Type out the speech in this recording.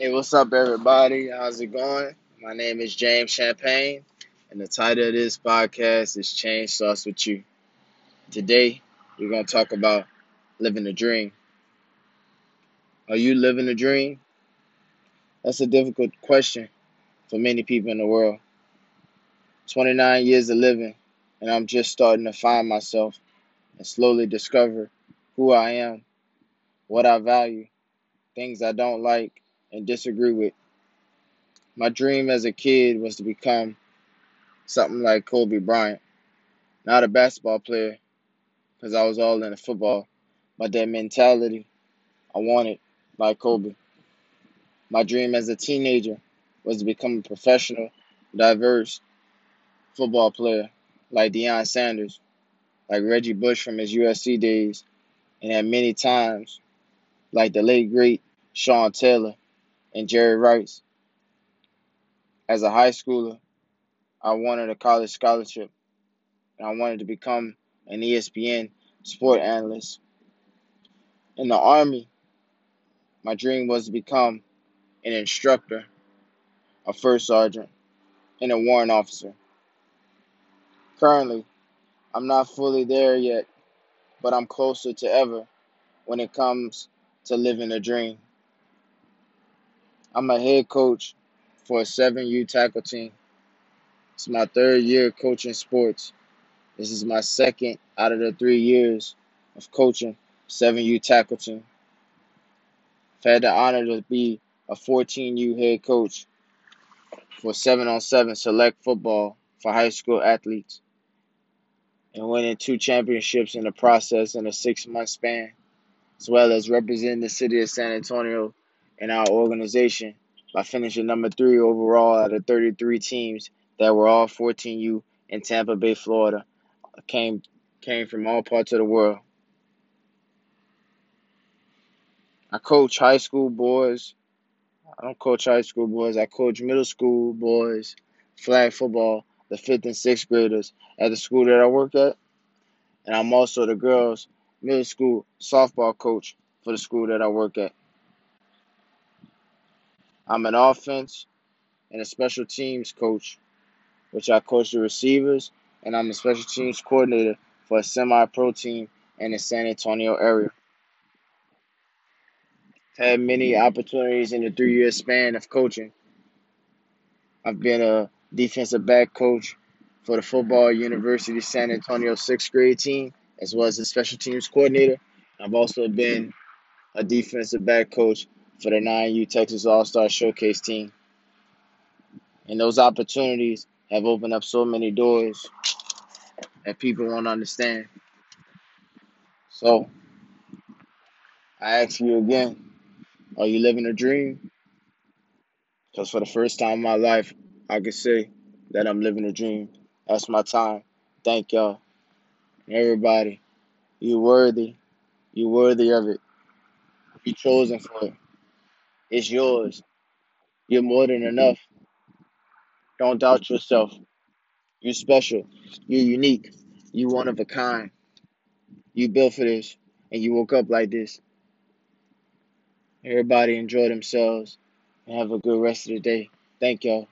Hey, what's up, everybody? How's it going? My name is James Champagne, and the title of this podcast is Change Starts With You. Today, we're going to talk about living a dream. Are you living a dream? That's a difficult question for many people in the world. 29 years of living, and I'm just starting to find myself and slowly discover who I am, what I value, things I don't like and disagree with. My dream as a kid was to become something like Kobe Bryant, not a basketball player because I was all into football, but that mentality I wanted like Kobe. My dream as a teenager was to become a professional, diverse football player like Deion Sanders, like Reggie Bush from his USC days, and at many times like the late great Sean Taylor and Jerry Rice. As a high schooler, I wanted a college scholarship and I wanted to become an ESPN sport analyst. In the Army, my dream was to become an instructor, a first sergeant, and a warrant officer. Currently, I'm not fully there yet, but I'm closer to ever when it comes to living a dream. I'm a head coach for a 7U tackle team. It's my third year coaching sports. This is my second out of the three years of coaching 7U tackle team. I've had the honor to be a 14U head coach for 7 on 7 select football for high school athletes and winning two championships in the process in a six month span, as well as representing the city of San Antonio and our organization by finishing number three overall out of 33 teams that were all 14U in Tampa Bay, Florida, came came from all parts of the world. I coach high school boys. I don't coach high school boys. I coach middle school boys, flag football, the fifth and sixth graders at the school that I work at. And I'm also the girls' middle school softball coach for the school that I work at. I'm an offense and a special teams coach, which I coach the receivers, and I'm a special teams coordinator for a semi pro team in the San Antonio area. Had many opportunities in the three year span of coaching. I've been a defensive back coach for the Football University San Antonio sixth grade team, as well as a special teams coordinator. I've also been a defensive back coach for the 9U Texas All Star Showcase team. And those opportunities have opened up so many doors that people won't understand. So, I ask you again are you living a dream? Because for the first time in my life, I can say that I'm living a dream. That's my time. Thank y'all. Everybody, you're worthy. You're worthy of it. You're chosen for it. It's yours. You're more than enough. Don't doubt yourself. You're special. You're unique. You're one of a kind. You built for this, and you woke up like this. Everybody enjoy themselves and have a good rest of the day. Thank y'all.